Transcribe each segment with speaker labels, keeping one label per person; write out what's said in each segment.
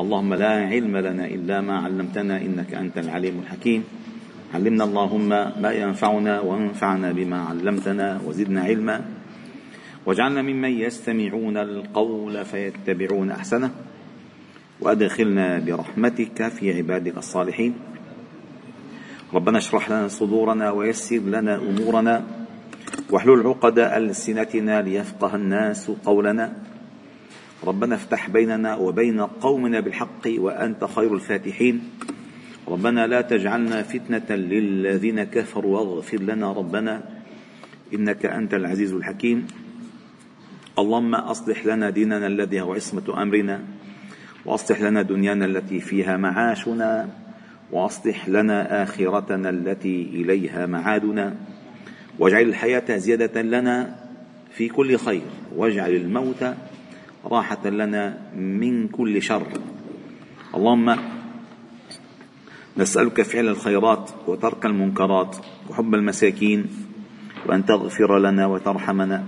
Speaker 1: اللهم لا علم لنا إلا ما علمتنا إنك أنت العليم الحكيم. علمنا اللهم ما ينفعنا وانفعنا بما علمتنا وزدنا علما. واجعلنا ممن يستمعون القول فيتبعون أحسنه. وأدخلنا برحمتك في عبادك الصالحين. ربنا اشرح لنا صدورنا ويسر لنا أمورنا. واحلل عقد ألسنتنا ليفقه الناس قولنا. ربنا افتح بيننا وبين قومنا بالحق وأنت خير الفاتحين. ربنا لا تجعلنا فتنة للذين كفروا واغفر لنا ربنا إنك أنت العزيز الحكيم. اللهم أصلح لنا ديننا الذي هو عصمة أمرنا وأصلح لنا دنيانا التي فيها معاشنا وأصلح لنا آخرتنا التي إليها معادنا. واجعل الحياة زيادة لنا في كل خير واجعل الموت راحة لنا من كل شر. اللهم نسألك فعل الخيرات وترك المنكرات وحب المساكين وأن تغفر لنا وترحمنا.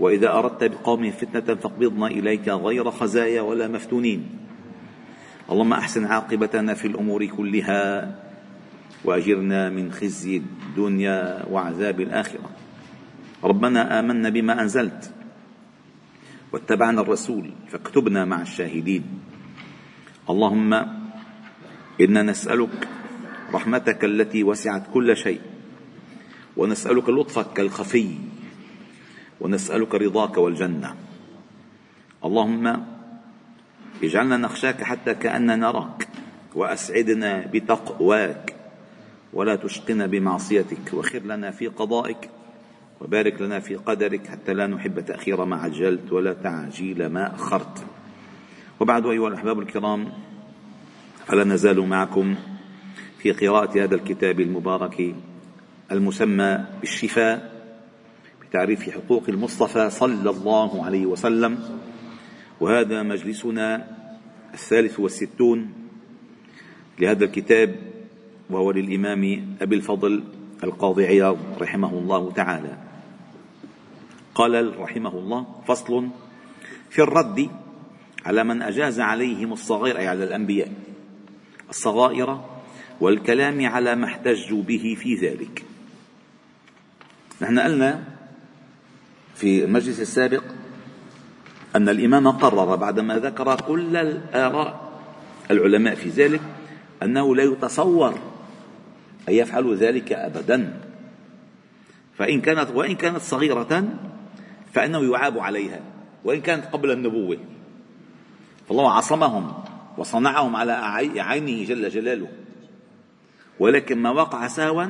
Speaker 1: وإذا أردت بقوم فتنة فاقبضنا إليك غير خزايا ولا مفتونين. اللهم أحسن عاقبتنا في الأمور كلها وأجرنا من خزي الدنيا وعذاب الآخرة. ربنا آمنا بما أنزلت. واتبعنا الرسول فاكتبنا مع الشاهدين. اللهم إنا نسألك رحمتك التي وسعت كل شيء ونسألك لطفك الخفي ونسألك رضاك والجنة. اللهم اجعلنا نخشاك حتى كأننا نراك وأسعدنا بتقواك ولا تشقنا بمعصيتك وخر لنا في قضائك. وبارك لنا في قدرك حتى لا نحب تأخير ما عجلت ولا تعجيل ما أخرت. وبعد أيها الأحباب الكرام فلا نزال معكم في قراءة هذا الكتاب المبارك المسمى بالشفاء بتعريف حقوق المصطفى صلى الله عليه وسلم. وهذا مجلسنا الثالث والستون لهذا الكتاب وهو للإمام أبي الفضل القاضي عياض رحمه الله تعالى. قال رحمه الله فصل في الرد على من أجاز عليهم الصغير أي على الأنبياء الصغائر والكلام على ما احتجوا به في ذلك. نحن قلنا في المجلس السابق أن الإمام قرر بعدما ذكر كل الآراء العلماء في ذلك أنه لا يتصور أن يفعلوا ذلك أبدا. فإن كانت وإن كانت صغيرة فإنه يعاب عليها. وإن كانت قبل النبوة. فالله عصمهم وصنعهم على عينه جل جلاله. ولكن ما وقع سهوا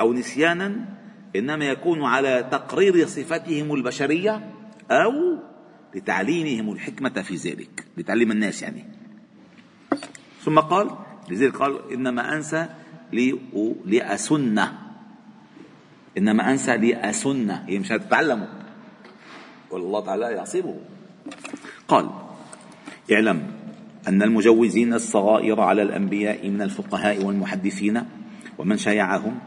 Speaker 1: أو نسيانا إنما يكون على تقرير صفتهم البشرية أو لتعليمهم الحكمة في ذلك. لتعليم الناس يعني. ثم قال لذلك قال إنما أنسى لأسنة. إنما أنسى لأسنة. هي مش هتتعلموا والله تعالى يعصمه. قال اعلم أن المجوزين الصغائر على الأنبياء من الفقهاء والمحدثين ومن شايعهم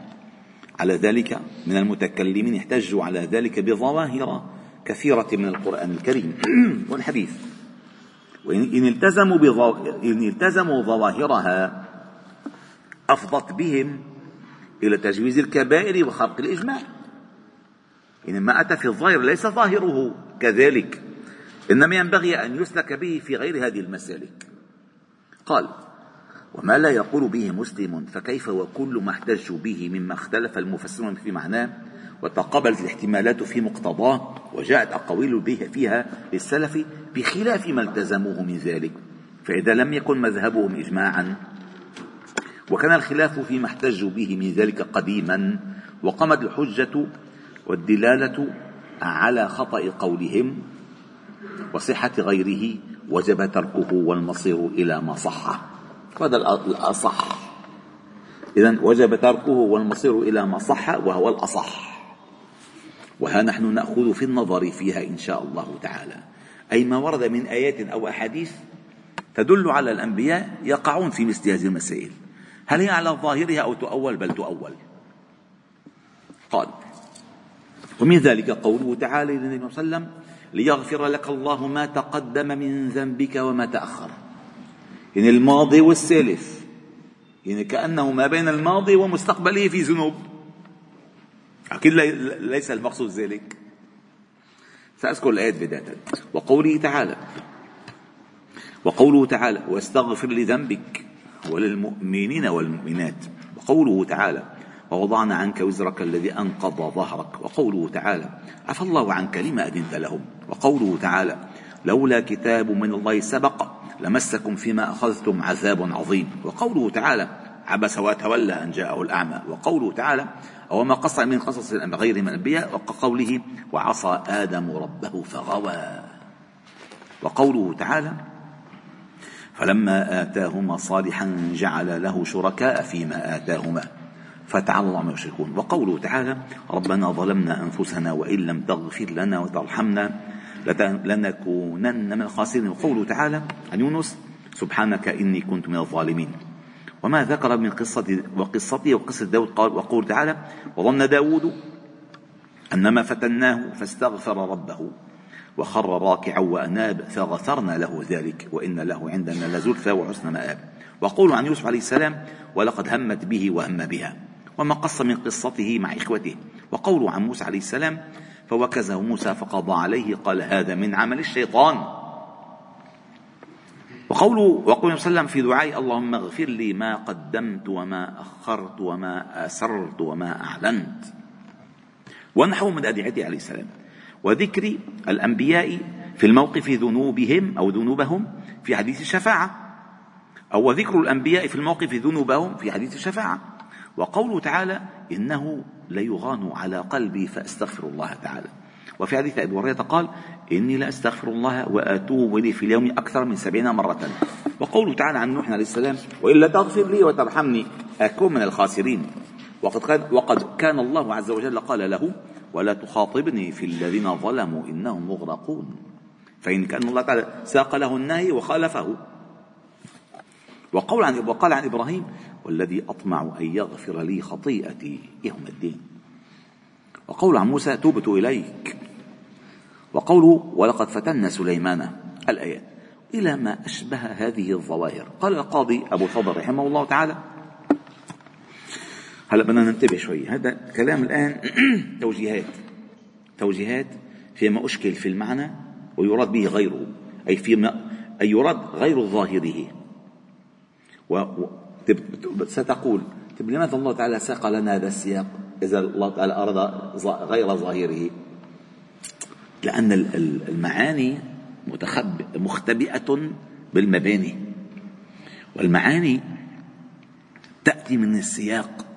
Speaker 1: على ذلك من المتكلمين احتجوا على ذلك بظواهر كثيرة من القرآن الكريم والحديث. وإن التزموا, إن التزموا ظواهرها أفضت بهم إلى تجويز الكبائر وخرق الإجماع إن ما أتى في الظاهر ليس ظاهره كذلك إنما ينبغي أن يسلك به في غير هذه المسالك. قال وما لا يقول به مسلم فكيف وكل ما احتجوا به مما اختلف المفسرون في معناه وتقابلت الاحتمالات في مقتضاه وجاءت أقاويل به فيها للسلف بخلاف ما التزموه من ذلك فإذا لم يكن مذهبهم إجماعا وكان الخلاف فيما احتجوا به من ذلك قديما وقامت الحجة والدلالة على خطأ قولهم وصحة غيره وجب تركه والمصير إلى ما صح. هذا الأصح. إذا وجب تركه والمصير إلى ما صح وهو الأصح. وها نحن نأخذ في النظر فيها إن شاء الله تعالى. أي ما ورد من آيات أو أحاديث تدل على الأنبياء يقعون في مثل هذه المسائل. هل هي على ظاهرها أو تؤول؟ بل تؤول. قال ومن ذلك قوله تعالى للنبي صلى الله عليه وسلم ليغفر لك الله ما تقدم من ذنبك وما تأخر. يعني الماضي والسالف. يعني كأنه ما بين الماضي ومستقبله في ذنوب. أكيد ليس المقصود ذلك. سأذكر الآيات بداية. وقوله تعالى وقوله تعالى واستغفر لذنبك. وللمؤمنين والمؤمنات. وقوله تعالى ووضعنا عنك وزرك الذي أنقض ظهرك. وقوله تعالى عفى الله عنك لما أذنت لهم. وقوله تعالى لولا كتاب من الله سبق لمسكم فيما أخذتم عذاب عظيم. وقوله تعالى عبس وتولى أن جاءه الأعمى. وقوله تعالى أو ما قص من قصص غير من الأنبياء وقوله وعصى آدم ربه فغوى. وقوله تعالى فلما آتاهما صالحا جعل له شركاء فيما آتاهما. فتعالى الله عما يشركون وقوله تعالى ربنا ظلمنا أنفسنا وإن لم تغفر لنا وترحمنا لنكونن من الخاسرين. وقوله تعالى عن يونس سبحانك إني كنت من الظالمين. وما ذكر من قصة وقصته وقصة داود قال وقول تعالى وظن داود أنما فتناه فاستغفر ربه. وخر راكعا وأناب فغفرنا له ذلك وإن له عندنا لزلفى وحسن مآب. وقول عن يوسف عليه السلام ولقد همت به وهم بها. وما قص من قصته مع إخوته. وقول عن موسى عليه السلام فوكزه موسى فقضى عليه قال هذا من عمل الشيطان. وقوله وقول صلى الله عليه وسلم في دعائي اللهم اغفر لي ما قدمت وما أخرت وما أسرت وما أعلنت. ونحو من أدعيته عليه السلام. وذكر الأنبياء في الموقف ذنوبهم أو ذنوبهم في حديث الشفاعة. أو وذكر الأنبياء في الموقف ذنوبهم في حديث الشفاعة. وقوله تعالى إنه ليغان على قلبي فأستغفر الله تعالى. وفي حديث أبي هريرة قال إني لأستغفر الله وأتوب إليه في اليوم أكثر من سبعين مرة. وقوله تعالى عن نوح عليه السلام وإلا تغفر لي وترحمني أكون من الخاسرين. وقد وقد كان الله عز وجل قال له ولا تخاطبني في الذين ظلموا إنهم مغرقون. فإن كان الله تعالى ساق له النهي وخالفه. وقول عن وقال عن إبراهيم والذي أطمع أن يغفر لي خطيئتي يوم الدين. وقول عن موسى توبت إليك. وقوله ولقد فتنا سليمان الآيات. إلى ما أشبه هذه الظواهر. قال القاضي أبو الفضل رحمه الله تعالى هلا بدنا ننتبه شوي. هذا كلام الآن توجيهات. توجيهات فيما أشكل في المعنى ويراد به غيره أي فيما أي يراد غير ظاهره. و... ستقول طيب لماذا الله تعالى ساق لنا هذا السياق إذا الله تعالى أراد غير ظاهره؟ لأن المعاني. مختبئة بالمباني. والمعاني تأتي من السياق.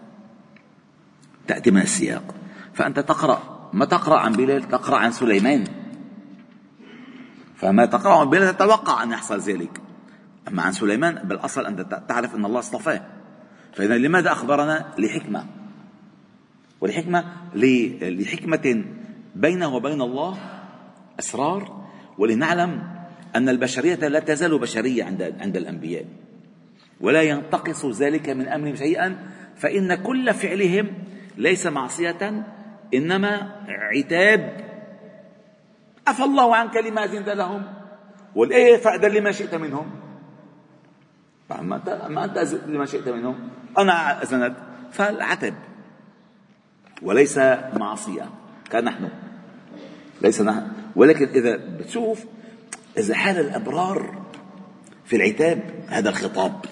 Speaker 1: تأتي من السياق. فأنت تقرأ. ما تقرأ عن بلال تقرأ عن سليمان. فما تقرأ عن بلال تتوقع أن يحصل ذلك. أما عن سليمان بالأصل أنت تعرف أن الله اصطفاه. فإذا لماذا أخبرنا؟ لحكمة. ولحكمة لحكمة بينه وبين الله أسرار. ولنعلم أن البشرية لا تزال بشرية عند عند الأنبياء. ولا ينتقص ذلك من أمرهم شيئا. فإن كل فعلهم ليس معصية إنما عتاب. عفى الله عنك لما أذنت لهم؟ والإيه فأذن لما شئت منهم؟ ما أنت أنت أزلت لما شئت منهم. أنا أذنت فالعتب. وليس معصية كنحن. ليس نحن. ولكن إذا بتشوف إذا حال الأبرار في العتاب هذا الخطاب.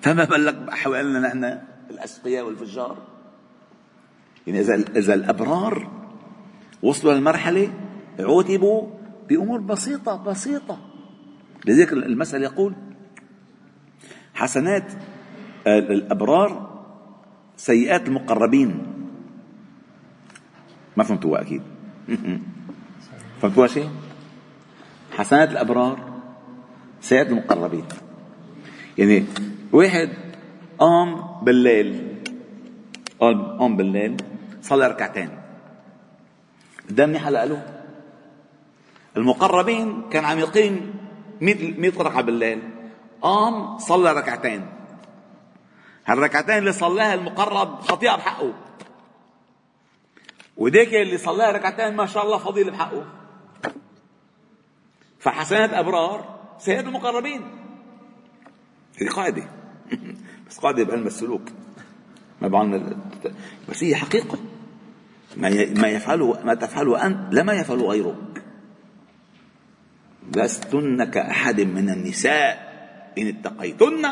Speaker 1: فما بالك بأحوالنا نحن الأشقياء والفجار؟ يعني إذا إذا الأبرار وصلوا للمرحلة عوتبوا بأمور بسيطة بسيطة. لذلك المثل يقول حسنات الأبرار سيئات المقربين. ما فهمتوها أكيد. فهمتوها شيء؟ حسنات الأبرار سيئات المقربين. يعني واحد قام بالليل. قام بالليل صلى ركعتين. قدام منيح له. المقربين كان عم يقيم 100 ركعة بالليل. قام صلى ركعتين. هالركعتين اللي صلاها المقرب خطيئة بحقه. وديك اللي صلاها ركعتين ما شاء الله فضيلة بحقه. فحسنات أبرار سيئات المقربين. هذه قاعدة. بس قاعدة بعلم السلوك. ما بعلم بس هي حقيقة. ما يفعله ما تفعله أنت لما يفعله غيرك لستن كأحد من النساء إن اتقيتن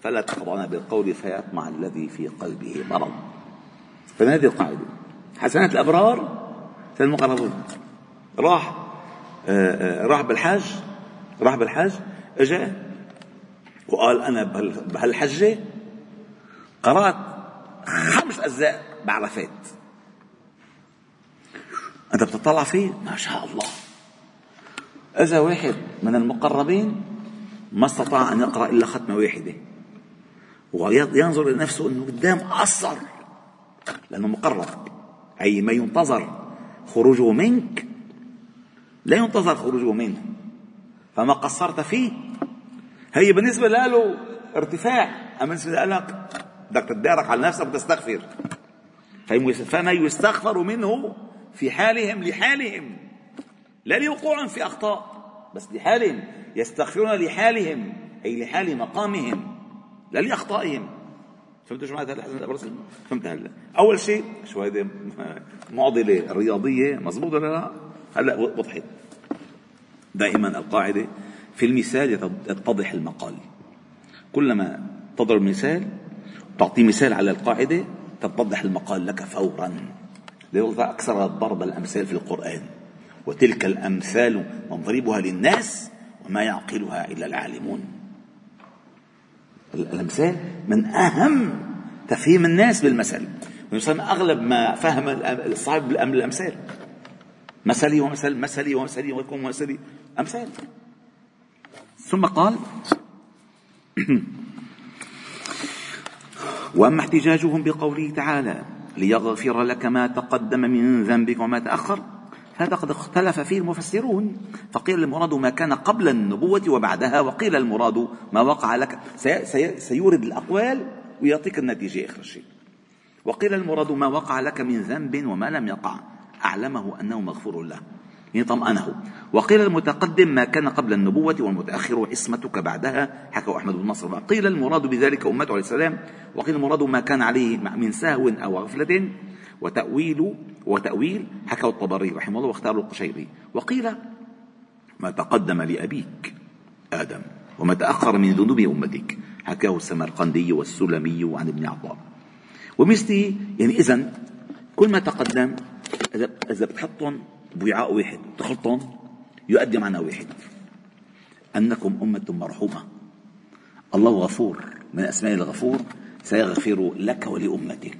Speaker 1: فلا تخضعن بالقول فيطمع الذي في قلبه مرض. فهذه القاعدة. حسنات الأبرار المقربون راح آه، آه، راح بالحج راح بالحج إجا وقال أنا بهالحجة قرأت خمس أجزاء بعرفات أنت بتطلع فيه؟ ما شاء الله. اجا واحد من المقربين ما استطاع أن يقرأ إلا ختمة واحدة. وينظر لنفسه إنه قدام قصر لأنه مقرب. أي ما ينتظر خروجه منك لا ينتظر خروجه منه. فما قصرت فيه هي بالنسبة له ارتفاع. أما بالنسبة لك بدك تتدارك على نفسك وتستغفر. فما يستغفر منه في حالهم لحالهم. لا لوقوع في أخطاء بس لحالهم. يستغفرون لحالهم أي لحال مقامهم لا لأخطائهم. فهمتوا شو معنى فهمت هلا. أول شيء شو هيدي معضلة رياضية مضبوطه ولا لا؟ هلا وضحت. دائما القاعدة في المثال يتضح المقال. كلما تضرب مثال تعطي مثال على القاعدة تتضح المقال لك فورا. لذلك أكثر ضرب الأمثال في القرآن. وتلك الأمثال نضربها للناس وما يعقلها إلا العالمون. الأمثال من أهم تفهيم الناس بالمثل. أغلب ما فهم الصعب الأمثال. مثلي ومثل مثلي ومثلي ويكون مثلي. أمثال. ثم قال وأما احتجاجهم بقوله تعالى ليغفر لك ما تقدم من ذنبك وما تأخر هذا قد اختلف فيه المفسرون. فقيل المراد ما كان قبل النبوة وبعدها وقيل المراد ما وقع لك. سيورد الأقوال ويعطيك النتيجة آخر شيء وقيل المراد ما وقع لك من ذنب وما لم يقع أعلمه أنه مغفور له. يعني طمأنه وقيل المتقدم ما كان قبل النبوة والمتأخر عصمتك بعدها حكى أحمد بن نصر. قيل المراد بذلك أمته عليه السلام. وقيل المراد ما كان عليه من سهو أو غفلة وتأويل وتأويل حكى الطبري رحمه الله واختار القشيري. وقيل ما تقدم لأبيك آدم وما تأخر من ذنوب أمتك حكاه السمرقندي والسلمي عن ابن عطاء. ومثله يعني إذا كل ما تقدم إذا بتحطهم بوعاء واحد. تخلطهم؟ يؤدي معنى واحد. أنكم أمة مرحومة. الله غفور. من أسماء الغفور سيغفر لك ولأمتك.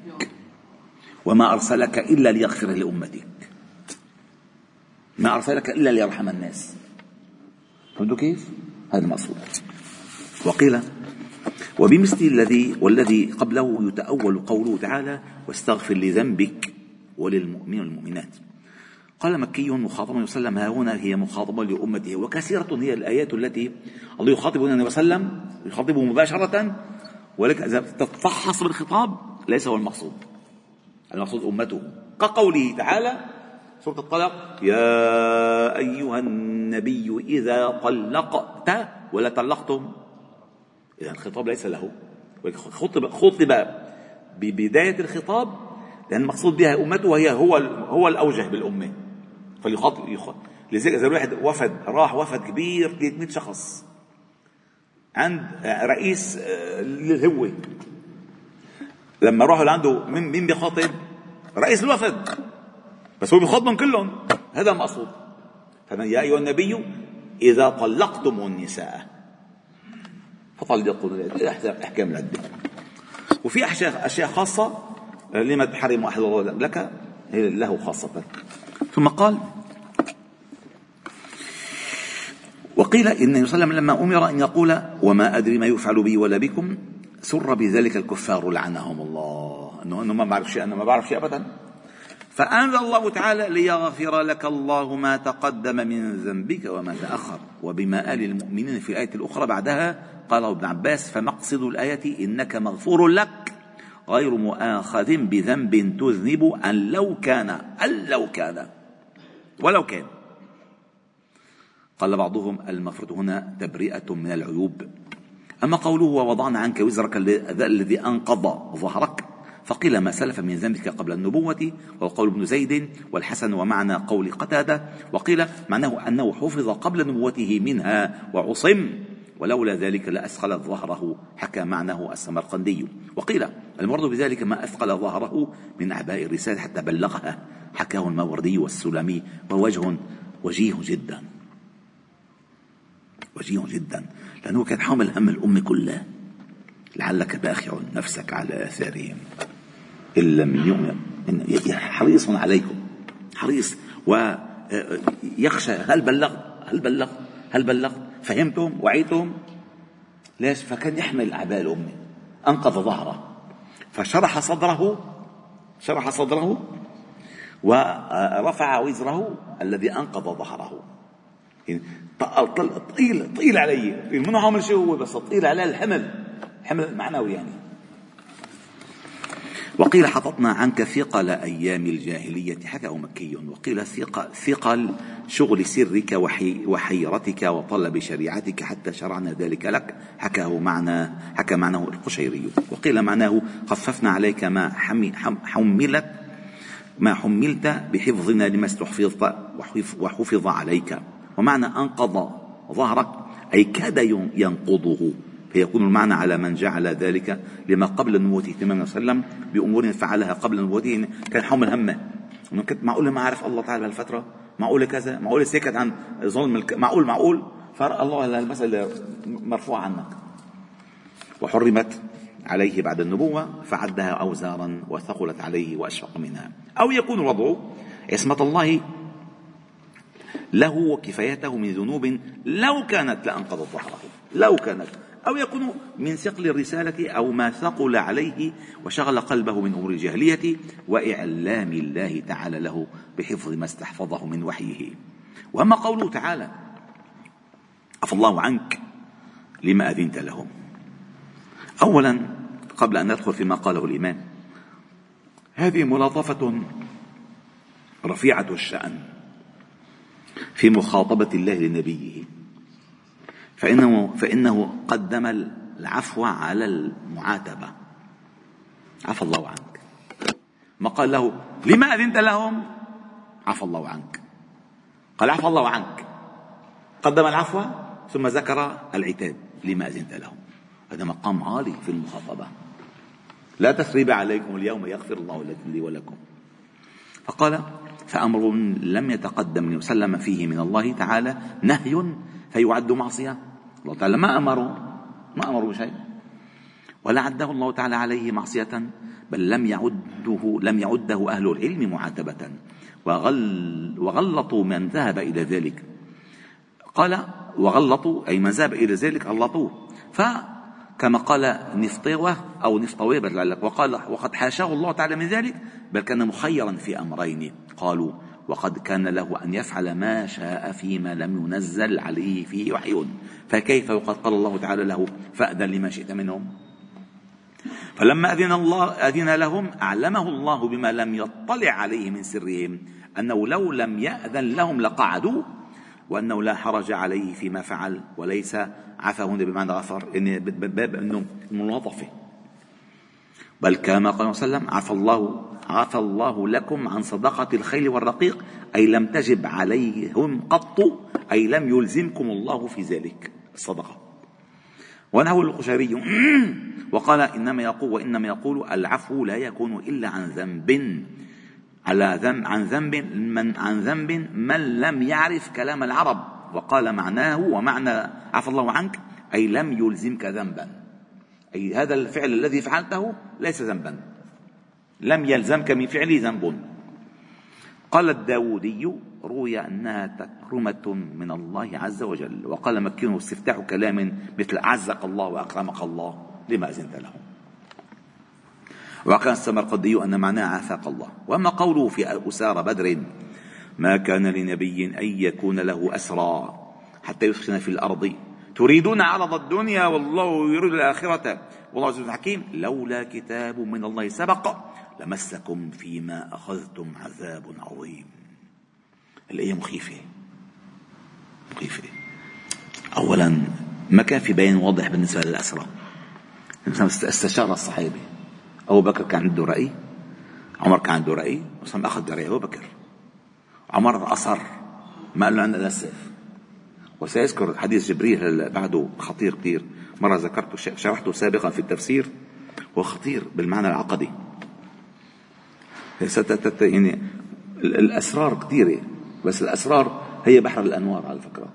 Speaker 1: وما أرسلك إلا ليغفر لأمتك. ما أرسلك إلا ليرحم الناس. فهمتوا كيف؟ هذا المقصود. وقيل وبمثل الذي والذي قبله يتأول قوله تعالى واستغفر لذنبك وللمؤمنين والمؤمنات. قال مكي مخاطبا وسلم ها هنا هي مخاطبة لأمته. وكثيرة هي الآيات التي الله يخاطب النبي صلى الله عليه وسلم يخاطبه مباشرة ولكن إذا تتفحص بالخطاب ليس هو المقصود. المقصود أمته. كقوله تعالى سورة الطلاق يا أيها النبي إذا طلقت ولا طلقتم. إذا الخطاب ليس له خطب خطب ببداية الخطاب لأن المقصود بها أمته وهي هو هو الأوجه بالأمة. فليخاطب لذلك إذا الواحد وفد راح وفد كبير 300 شخص. عند رئيس الهوة آه، لما راحوا لعنده مين مين بيخاطب؟ رئيس الوفد. بس هو بيخاطبهم كلهم. هذا المقصود. يا أيها النبي إذا طلقتم النساء فطلقوا احكام العدة. وفي أشياء خاصة لما تحرم أحد الله لك له خاصة. ثم قال وقيل إن النبي صلى الله عليه وسلم لما أمر أن يقول وما أدري ما يفعل بي ولا بكم سر بذلك الكفار لعنهم الله. انه إنه ما بعرف شيء أنا ما بعرف شيء ابدا. فأنزل الله تعالى ليغفر لك الله ما تقدم من ذنبك وما تأخر. وبما آل المؤمنين في الآية الأخرى بعدها قال ابن عباس فمقصد الآية إنك مغفور لك غير مؤاخذ بذنب تذنب أن لو كان أن لو كان ولو كان. قال بعضهم المفروض هنا تبرئة من العيوب. أما قوله ووضعنا عنك وزرك الذي أنقض ظهرك فقيل ما سلف من ذنبك قبل النبوة وقول ابن زيد والحسن ومعنى قول قتادة وقيل معناه أنه حفظ قبل نبوته منها وعصم. ولولا ذلك لأثقل ظهره حكى معناه السمرقندي. وقيل المرض بذلك ما أثقل ظهره من أعباء الرسالة حتى بلغها حكاه الماوردي والسلمي ووجه وجيه جدا. وجيه جدا. لأنه كان حامل هم الأمة كلها. لعلك باخع نفسك على آثارهم. إن لم يؤمن حريص عليكم. حريص. ويخشى هل بلغت هل بلغت هل بلغت فهمتم؟ وعيتم؟ ليش؟ فكان يحمل أعباء الأمة. أنقذ ظهره. فشرح صدره شرح صدره ورفع وزره الذي أنقذ ظهره. يعني طيل طيل علي. منه عامل شيء هو بس طيل عليه الحمل. حمل معنوي يعني. وقيل حططنا عنك ثقل أيام الجاهلية. حكاه مكي. وقيل ثقل شغل سرك وحي وحيرتك وطلب شريعتك حتى شرعنا ذلك لك. حكاه معنى حكى معناه القشيري. وقيل معناه خففنا عليك ما حملت ما حملت بحفظنا لما استحفظت وحفظ عليك. ومعنى أنقض ظهرك أي كاد ينقضه. فيكون المعنى على من جعل ذلك لما قبل نبوته. صلى الله عليه وسلم بأمور فعلها قبل نبوته. كان حمل همه انه كنت معقول ما اعرف الله تعالى بهالفترة؟ معقول كذا؟ معقول ساكت عن ظلم الك... معقول معقول. فرق الله المسألة مرفوعة عنك. وحرمت عليه بعد النبوة فعدها أوزارا وثقلت عليه وأشفق منها. أو يكون الوضع عصمة الله له وكفايته من ذنوب لو كانت لأنقذت ظهره. لو كانت أو يكون من ثقل الرسالة أو ما ثقل عليه وشغل قلبه من أمور الجاهلية وإعلام الله تعالى له بحفظ ما استحفظه من وحيه. وأما قوله تعالى عفى الله عنك لما أذنت لهم أولا قبل أن ندخل فيما قاله الإمام هذه ملاطفة رفيعة الشأن في مخاطبة الله لنبيه فإنه, فإنه قدم العفو على المعاتبة. عفى الله عنك. ما قال له لما أذنت لهم؟ عفى الله عنك. قال عفى الله عنك. قدم العفو ثم ذكر العتاب لما أذنت لهم. هذا مقام عالي في المخاطبة. لا تثريب عليكم اليوم يغفر الله لي ولكم. فقال فأمر لم يتقدم وسلم فيه من الله تعالى نهي فيعد معصية. الله تعالى ما أمروا ما أمروا بشيء. ولا عده الله تعالى عليه معصية بل لم يعده لم يعده أهل العلم معاتبة. وغل وغلطوا من ذهب إلى ذلك. قال وغلطوا أي من ذهب إلى ذلك غلطوه. فكما قال نفطوه أو نفطوه وقال وقد حاشاه الله تعالى من ذلك بل كان مخيرا في أمرين. قالوا وقد كان له أن يفعل ما شاء فيما لم ينزل عليه فيه وحي. فكيف وقد قال الله تعالى له فأذن لما شئت منهم؟ فلما أذن الله أذن لهم أعلمه الله بما لم يطلع عليه من سرهم أنه لو لم يأذن لهم لقعدوا وأنه لا حرج عليه فيما فعل وليس عفى هنا بمعنى غفر إن باب أنه مناطفة بل كما قال صلى الله عليه وسلم عفى الله عفى الله لكم عن صدقة الخيل والرقيق أي لم تجب عليهم قط أي لم يلزمكم الله في ذلك. الصدقة. ونهو القشيري. وقال إنما يقول وإنما يقول العفو لا يكون إلا عن ذنب. على ذنب عن ذنب من عن ذنب من لم يعرف كلام العرب. وقال معناه ومعنى عفى الله عنك أي لم يلزمك ذنبا. أي هذا الفعل الذي فعلته ليس ذنبا. لم يلزمك من فعله ذنب. قال الداودي روي أنها تكرمة من الله عز وجل. وقال مكين استفتاح كلام مثل أعزك الله وأكرمك الله لما أذنت له. وكان السمرقندي أن معناه عافاك الله وأما قوله في أسار بدر ما كان لنبي أن يكون له أسرى حتى يسكن في الأرض تريدون عرض الدنيا والله يريد الآخرة. والله عز وجل حكيم لولا كتاب من الله سبق لمسكم فيما أخذتم عذاب عظيم. الآية مخيفة. مخيفة. أولا ما كان في بيان واضح بالنسبة للأسرى. استشار الصحابة. أبو بكر كان عنده رأي. عمر كان عنده رأي. وسلم أخذ برأي أبو بكر. عمر أصر. ما قال له عندنا السيف وسيذكر حديث جبريل بعده خطير كثير. مرة ذكرته شرحته سابقا في التفسير. هو خطير بالمعنى العقدي. يعني الأسرار كثيرة. بس الأسرار هي بحر الأنوار على فكرة.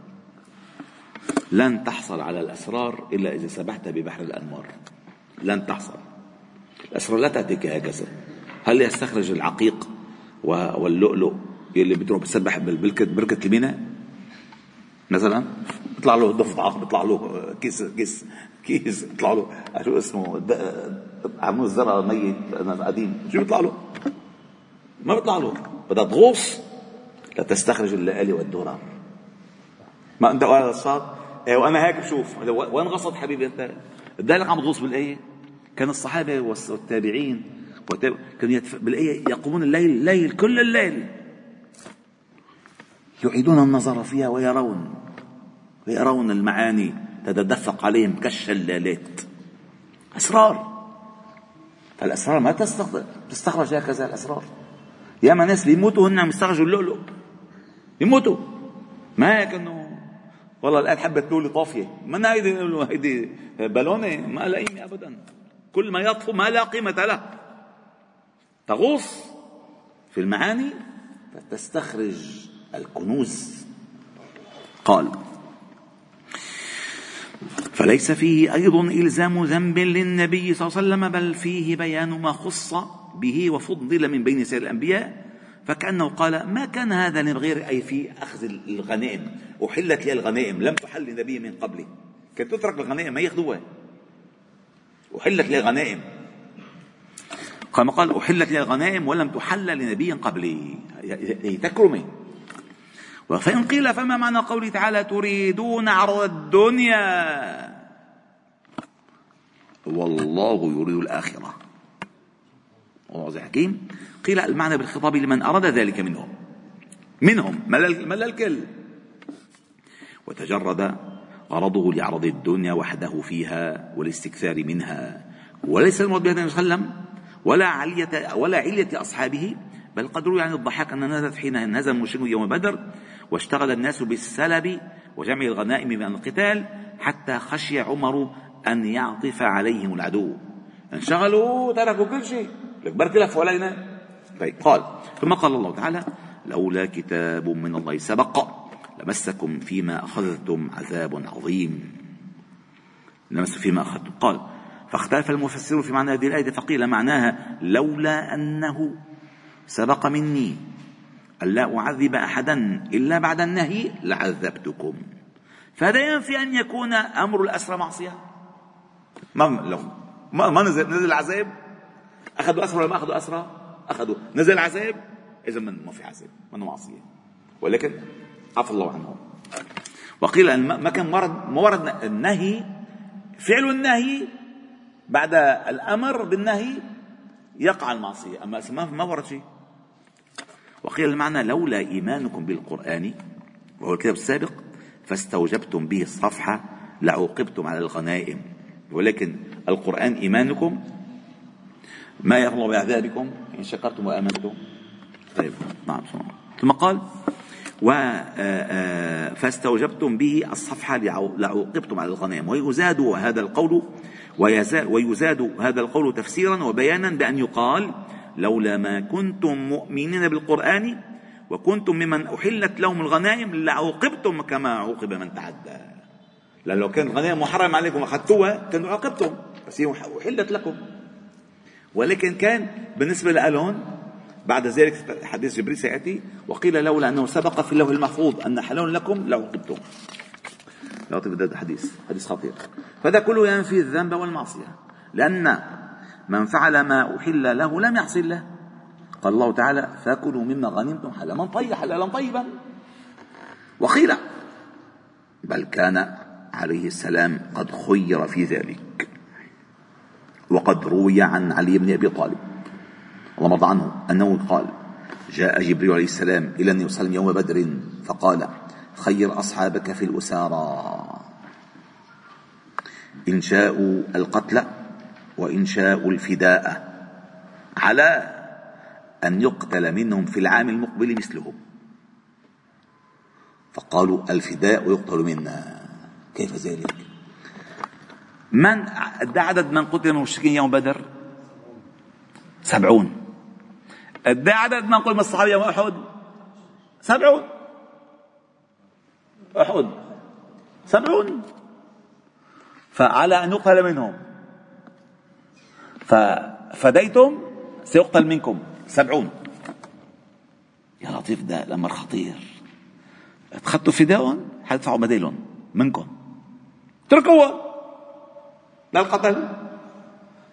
Speaker 1: لن تحصل على الأسرار إلا إذا سبحت ببحر الأنوار. لن تحصل. الأسرار لا تأتيك هكذا هل يستخرج العقيق واللؤلؤ اللي بده بسبح بركة الميناء؟ مثلا؟ بيطلع له ضفدعة بيطلع له كيس كيس كيس. بيطلع له شو اسمه؟ عمود الزرع ميت. قديم. شو بيطلع له؟ ما بيطلع له. بدها تغوص لتستخرج اللآلي والدرر ما انت قاعد الصاد إيه وأنا هيك بشوف. وين غصت حبيبي أنت؟ لك عم تغوص بالايه كان الصحابة والتابعين كانوا يتف... بالايه يقومون الليل الليل كل الليل. يعيدون النظر فيها ويرون ويرون المعاني تتدفق عليهم كالشلالات. أسرار. فالأسرار ما تستخرج هكذا الأسرار. ياما ناس بيموتوا هن عم يستخرجوا اللؤلؤ. يموتوا ما هيك إنه والله الآن حبة لولي طافية. من هيدي هيدي بالونة ما لها قيمة ابدا. كل ما يطفو ما لا قيمة له تغوص في المعاني فتستخرج الكنوز. قال فليس فيه أيضا إلزام ذنب للنبي صلى الله عليه وسلم بل فيه بيان ما خص به وفضل من بين سائر الأنبياء فكأنه قال ما كان هذا للغير أي في أخذ الغنائم أحلت لي الغنائم لم تحل لنبي من قبلي. كانت تترك الغنائم؟ ما يأخذوها. أحلت لي الغنائم. كما قال أحلت لي الغنائم ولم تحل لنبي قبلي. هي تكرمه فإن قيل فما معنى قوله تعالى تريدون عرض الدنيا والله يريد الآخرة. الله حكيم قيل المعنى بالخطاب لمن أراد ذلك منهم. منهم. مل الكل. وتجرد غرضه لعرض الدنيا وحده فيها والاستكثار منها. وليس المراد بهذا وسلم ولا علية ولا علية أصحابه بل قد روي عن الضحاك أن نزلت حين هزم المشركون يوم بدر واشتغل الناس بالسلب وجمع الغنائم من القتال حتى خشي عمر أن يعطف عليهم العدو. انشغلوا تركوا كل شيء. لك. برك لفوا علينا طيب قال ثم قال الله تعالى لولا كتاب من الله سبق لمسكم فيما أخذتم عذاب عظيم. لمس فيما أخذتم. قال فاختلف المفسرون في معنى هذه الآية فقيل معناها لولا أنه سبق مني ألا أعذب أحدا إلا بعد النهي لعذبتكم. فهذا ينفي أن يكون أمر الأسرى معصية. ما لو ما نزل نزل العذاب؟ أخذوا أسرى ولا ما أخذوا أسرى؟ أخذوا. نزل العذاب إذا من ما في عذاب ما معصية. ولكن عفى الله عنهم. وقيل ما كان ورد ما ورد النهي فعل النهي بعد الأمر بالنهي يقع المعصية. أما ما ورد شيء. وقيل المعنى لولا إيمانكم بالقرآن وهو الكتاب السابق فاستوجبتم به الصفحة لعوقبتم على الغنائم. ولكن القرآن إيمانكم ما يغلب بعذابكم إن شكرتم وآمنتم؟ طيب نعم ثم قال و فاستوجبتم به الصفحة لعوقبتم على الغنائم ويزاد هذا القول ويزاد هذا القول تفسيرا وبيانا بأن يقال لولا ما كنتم مؤمنين بالقرآن وكنتم ممن أحلت لهم الغنائم لعوقبتم كما عوقب من تعدى. لأن لو كان الغنائم محرم عليكم أخذتوها كانوا عاقبتم بس هي أحلت لكم. ولكن كان بالنسبة لهم بعد ذلك حديث جبريل سيأتي وقيل لولا أنه سبق في اللوح المحفوظ أن حلال لكم لعوقبتم. لطيف هذا حديث حديث خطير. فهذا كله ينفي الذنب والمعصية لأن من فعل ما أحل له لم يحصل له. قال الله تعالى فكلوا مما غنمتم حلالا طيبا حلالا طيبا. وقيل بل كان عليه السلام قد خير في ذلك. وقد روي عن علي بن أبي طالب الله رضى عنه أنه قال جاء جبريل عليه السلام إلى النبي صلى الله عليه وسلم يوم بدر فقال خير أصحابك في الأسارى. إنشاء القتل وإنشاء الفداء. على أن يقتل منهم في العام المقبل مثلهم. فقالوا الفداء ويقتل منا. كيف ذلك؟ من قد عدد من قتل من المشركين يوم بدر؟ سبعون. قد عدد من قتل من الصحابة يوم أحد؟ سبعون. أحد. سبعون. فعلى أن يقتل منهم. ففديتم سيقتل منكم. سبعون. يا لطيف ده الأمر خطير. أخذتوا فداء حتدفعوا بديلهم منكم. اتركوها للقتل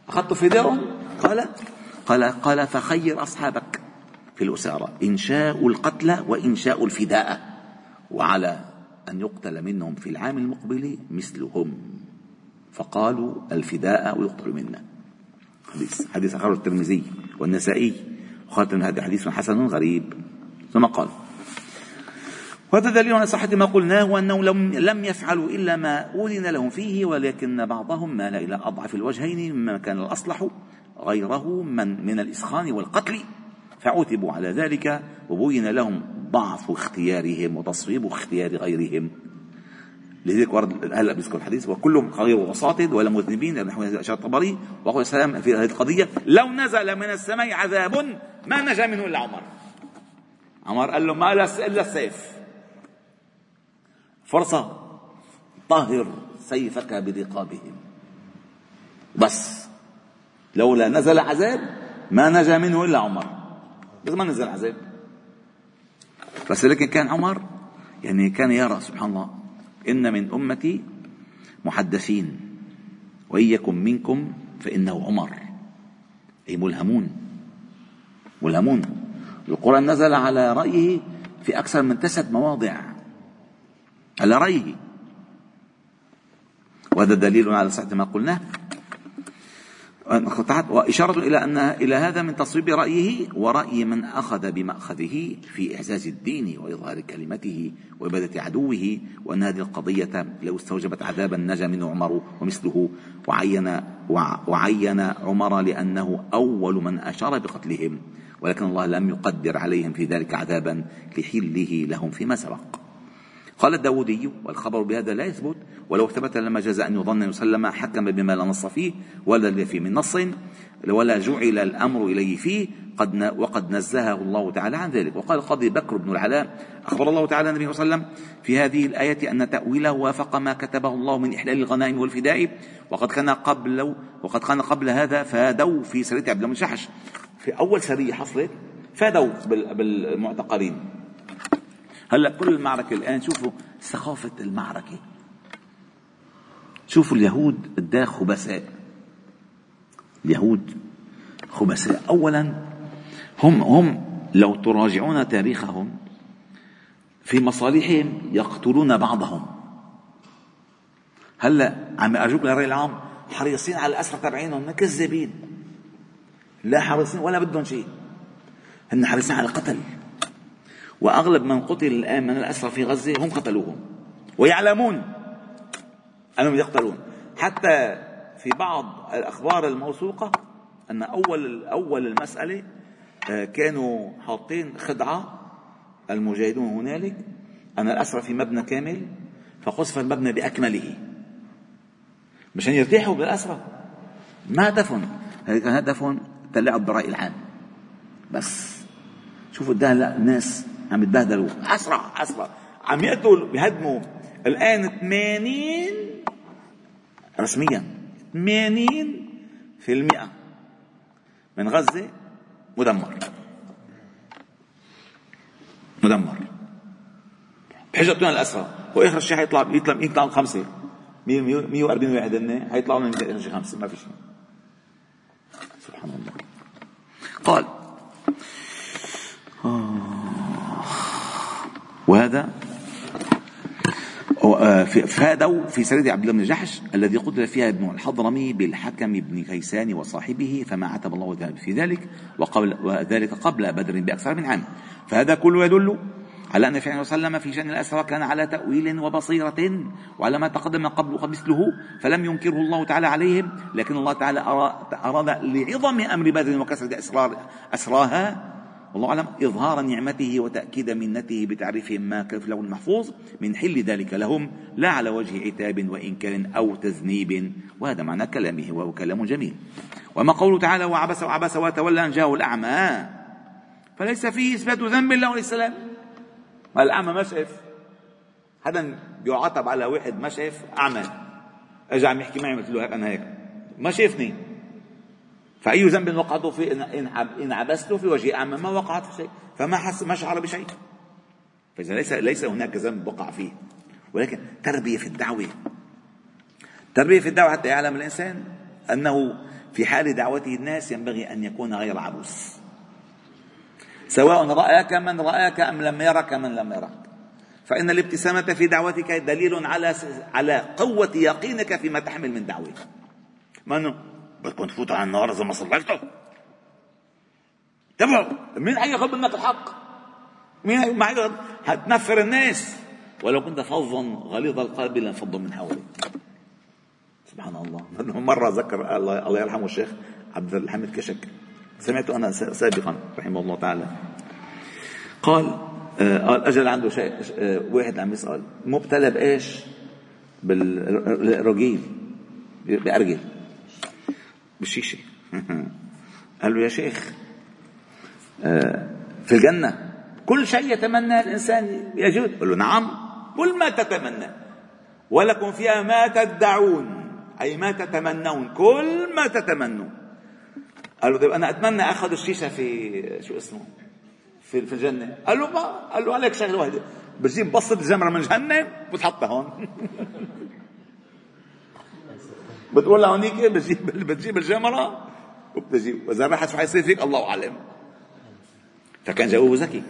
Speaker 1: أخذتوا فداء قال قال قال فخير أصحابك في الأسارة إنشاء القتل وإنشاء الفداء وعلى أن يقتل منهم في العام المقبل مثلهم. فقالوا الفداء ويقتل منا. حديث حديث أخرجه الترمذي والنسائي. وخاتم هذا حديث حسن غريب. ثم قال وهذا دليل على صحة ما قلناه وأنه لم, يفعلوا إلا ما أذن لهم فيه ولكن بعضهم مال إلى أضعف الوجهين مما كان الأصلح غيره من من الإسخان والقتل. فعوتبوا على ذلك وبين لهم ضعف اختيارهم وتصويب اختيار غيرهم. لذلك ورد هلا بيذكر الحديث؟ وكلهم قريب وصاتد ولا مذنبين نحو اشار الطبري وقال السلام في هذه القضية. لو نزل من السماء عذاب ما نجا منه إلا عمر. عمر قال له ما إلا السيف فرصة. طهر سيفك برقابهم بس. لولا نزل عذاب ما نجا منه إلا عمر. بس ما نزل عذاب. بس لكن كان عمر يعني كان يرى سبحان الله إن من أمتي محدثين. وإن يكن منكم فإنه عمر. أي ملهمون. ملهمون. القرآن نزل على رأيه في أكثر من تسعة مواضع. على رأيه. وهذا دليل على صحة ما قلناه. وإشارة إلى أن إلى هذا من تصويب رأيه ورأي من أخذ بمأخذه في إعزاز الدين وإظهار كلمته وإبادة عدوه وأن هذه القضية لو استوجبت عذابا نجا منه عمر ومثله وعين وعين عمر لأنه أول من أشار بقتلهم ولكن الله لم يقدر عليهم في ذلك عذابا لحله لهم فيما سبق. قال الداودي والخبر بهذا لا يثبت ولو ثبت لما جاز أن يظن يسلم حكم بما لا نص فيه ولا فيه من نص ولا جعل الأمر إليه فيه قد وقد نزهه الله تعالى عن ذلك. وقال القاضي بكر بن العلاء أخبر الله تعالى النبي صلى الله عليه وسلم في هذه الآية أن تأويله وافق ما كتبه الله من إحلال الغنائم والفداء وقد كان قبل وقد كان قبل هذا فادوا في سرية عبد الله في أول سرية حصلت فادوا بالمعتقلين. هلا كل المعركة الآن شوفوا سخافة المعركة. شوفوا اليهود قداه خبثاء. اليهود خبثاء. أولا هم هم لو تراجعون تاريخهم في مصالحهم يقتلون بعضهم. هلا عم ارجوك للراي العام حريصين على الاسرى تبعينهم كذابين. لا حريصين ولا بدهم شيء. هن حريصين على القتل. وأغلب من قتل الآن من الأسرى في غزة هم قتلوهم. ويعلمون أنهم يقتلون. حتى في بعض الأخبار الموثوقة أن أول أول المسألة آه، كانوا حاطين خدعة المجاهدون هنالك أن الأسرى في مبنى كامل فقصف المبنى بأكمله. مشان يرتاحوا بالأسرى. ما هدفهم؟ كان هدفهم تلاعب برأي العام. بس شوفوا ده الناس عم يتبهدلوا. أسرع أسرع. عم يقتلوا بيهدموا الآن 80 رسميا 80 في المئة من غزة مدمر. مدمر. بحجة بدون الأسرى وآخر شيء حيطلع يطلع يطلع خمسة. 140 واحد هن حيطلعوا من خمسة. ما في شيء. سبحان الله. قال وهذا آه، فادوا في سرية عبد الله بن جحش الذي قتل فيها ابن الحضرمي بالحكم بن كيسان وصاحبه فما عتب الله في ذلك وقبل وذلك قبل بدر بأكثر من عام. فهذا كله يدل على أن فعل صلى الله عليه وسلم في شأن الأسرى كان على تأويل وبصيرة وعلى ما تقدم قبل مثله فلم ينكره الله تعالى عليهم لكن الله تعالى أراد لعظم أمر بدر وكسرة أسرار أسراها والله أعلم إظهار نعمته وتأكيد منته بتعريفهم ما كان في المحفوظ من حل ذلك لهم لا على وجه عتاب وإنكار أو تذنيب. وهذا معنى كلامه وهو كلام جميل. وما قوله تعالى وعبس وعبس وتولى أن جاءه الأعمى فليس فيه إثبات ذنب له عليه السلام الأعمى ما شاف هذا بيعاتب على واحد ما شاف أعمى. أجا عم يحكي معي مثل له هيك أنا هيك. ما شافني فأي ذنب وقعت فيه إن عبست في وجه أعمى ما وقعت في شيء فما حس ما شعر بشيء. فإذا ليس ليس هناك ذنب وقع فيه. ولكن تربية في الدعوة. تربية في الدعوة حتى يعلم الإنسان أنه في حال دعوته الناس ينبغي أن يكون غير عبوس سواء رآك من رآك أم لم يرك من لم يرك. فإن الابتسامة في دعوتك دليل على على قوة يقينك فيما تحمل من دعوة. ما بدكم تفوتوا على النار إذا ما صليتوا تبعوا مين حياخذ منك الحق؟ مين ما هتنفر الناس. ولو كنت فظا غليظ القلب لانفضوا من حولك. سبحان الله. مرة ذكر الله يرحمه الشيخ عبد الحميد كشك. سمعته أنا سابقا رحمه الله تعالى. قال آه، قال أجل عنده شيء آه، واحد عم يسأل مبتلى بإيش؟ بالرجيل بأرجل. بالشيشة قال له يا شيخ في الجنة. كل شيء يتمنى الإنسان يجد قال له نعم. كل ما تتمنى. ولكم فيها ما تدعون. أي ما تتمنون. كل ما تتمنون. قال له طيب أنا أتمنى أخذ الشيشة في شو اسمه؟ في في الجنة. قال له ما. قال له عليك شغلة واحدة. بجيب بسط الجمرة من جهنم بتحطها هون. بتقول لهونيك بتجيب بتجيب الجمرة وبتجيب وإذا راحت شو حيصير فيك الله أعلم. فكان جوابه ذكي.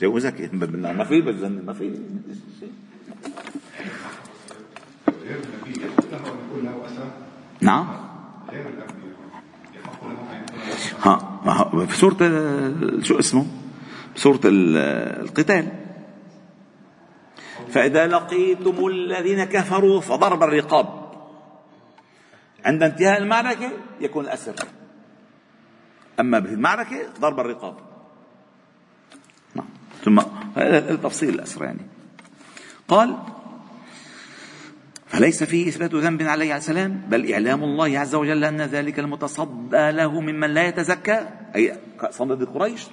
Speaker 1: جوابه ذكي. ما في بالجنة ما في نعم. ها في سورة شو اسمه؟ سورة القتال. فإذا لقيتم الذين كفروا فضرب الرقاب. عند انتهاء المعركة يكون الأسر. أما في المعركة ضرب الرقاب. نعم. ثم التفصيل الأسر يعني. قال فليس فيه إثبات ذنب عليه السلام بل إعلام الله عز وجل أن ذلك المتصدى له ممن لا يتزكى أي صندد قريش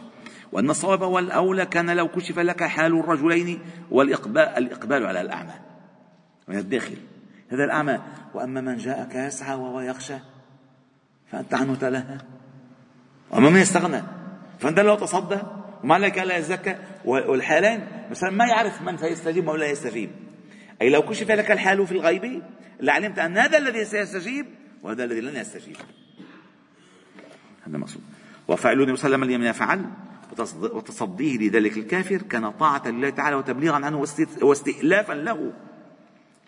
Speaker 1: وأن الصواب والأولى كان لو كشف لك حال الرجلين والإقبال الإقبال على الأعمى. من الداخل. هذا الأعمى. وأما من جاءك يسعى وهو يخشى فأنت عنه تلهى. وأما من يستغنى فأنت لو تصدى. وما لك ألا يزكى. والحالين مثلا ما يعرف من سيستجيب ولا يستجيب. أي لو كشف لك الحال في الغيب لعلمت أن هذا الذي سيستجيب وهذا الذي لن يستجيب. هذا مقصود. وفعل النبي صلى الله عليه وسلم لم يفعل وتصديه لذلك الكافر كان طاعة لله تعالى وتبليغا عنه واستئلافا له.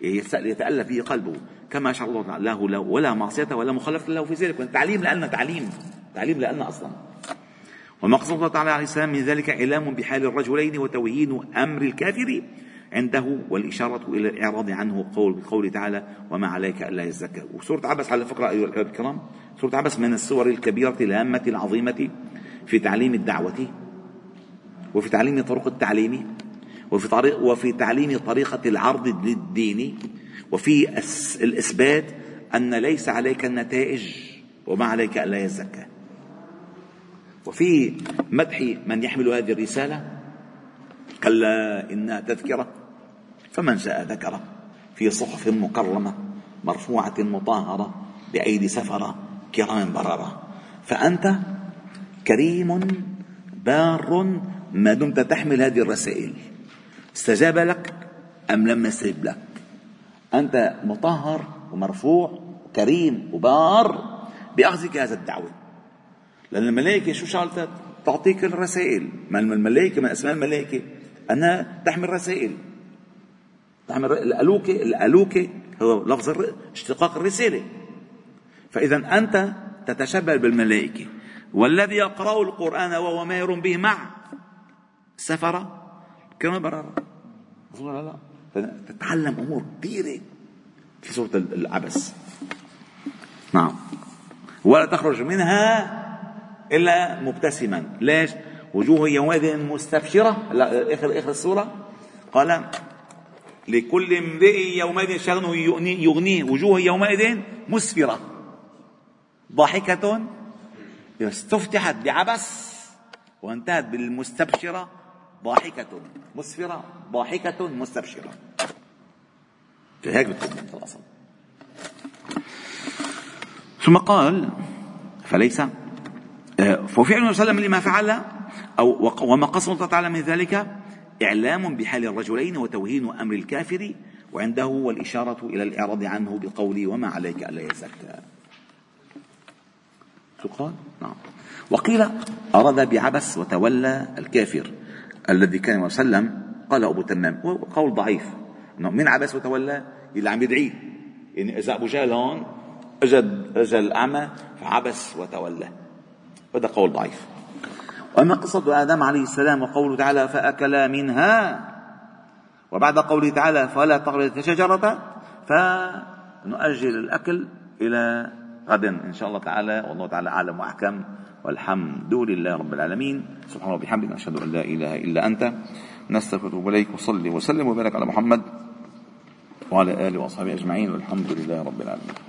Speaker 1: يتألف به قلبه. كما شاء الله له له ولا معصية ولا مخالفة له في ذلك. تعليم لأن تعليم. تعليم لأن أصلا. ومقصود الله تعالى عليه السلام من ذلك إعلام بحال الرجلين وتوهين أمر الكافر عنده والإشارة إلى الإعراض عنه قول بقوله تعالى وما عليك ألا يزكى. وسورة عبس على فكرة أيها الأحباب الكرام. سورة عبس من السور الكبيرة الهامة العظيمة في تعليم الدعوة وفي تعليم طرق التعليم. وفي طريق وفي تعليم طريقة العرض للدين وفي الإثبات أن ليس عليك النتائج وما عليك ألا يزكى. وفي مدح من يحمل هذه الرسالة كلا إنها تذكرة فمن شاء ذكره في صحف مكرمة مرفوعة مطهرة بأيدي سفرة كرام بررة. فأنت كريم بار ما دمت تحمل هذه الرسائل. استجاب لك أم لم يستجب لك؟ أنت مطهر ومرفوع وكريم وبار بأخذك هذا الدعوة. لأن الملائكة شو شغلتها تعطيك الرسائل. ما الملائكة من أسماء الملائكة أنها تحمل رسائل تحمل الألوكة الألوكة هو لفظ اشتقاق الرسالة. فإذا أنت تتشبه بالملائكة. والذي يقرأ القرآن وهو ماهر به مع سفرة كما برارة لا لا. تتعلم أمور كثيرة في سورة العبس. نعم. ولا تخرج منها إلا مبتسما. ليش؟ وجوه يومئذ مستبشرة. لا آخر آخر السورة. قال لكل امرئ يومئذ شغل يغنيه. وجوه يومئذ مسفرة. ضاحكة. استفتحت بعبس وانتهت بالمستبشرة ضاحكة مسفرة ضاحكة مستبشرة. هيك بتكون في الأصل. ثم قال فليس آه، عليه وسلم لما فعل أو وما قصد الله تعالى من ذلك إعلام بحال الرجلين وتوهين أمر الكافر وعنده والإشارة إلى الإعراض عنه بقوله وما عليك ألا يزكى قال؟ نعم. وقيل أراد بعبس وتولى الكافر. الذي كان وسلم قال أبو تمام. قول ضعيف. من عبس وتولى اللي عم يدعيه. يعني إذا أبو جهل هون اجى اجى الأعمى فعبس وتولى. هذا قول ضعيف. وأما قصة آدم عليه السلام وقوله تعالى فأكلا منها. وبعد قوله تعالى فلا تقرب الشجرة فنؤجل الأكل إلى غد إن شاء الله تعالى. والله تعالى أعلم وأحكم. والحمد لله رب العالمين. سبحانه وبحمدك نشهد أن لا إله إلا أنت. نستغفرك اليك وصلي وسلم وبارك على محمد وعلى آله وأصحابه أجمعين. والحمد لله رب العالمين.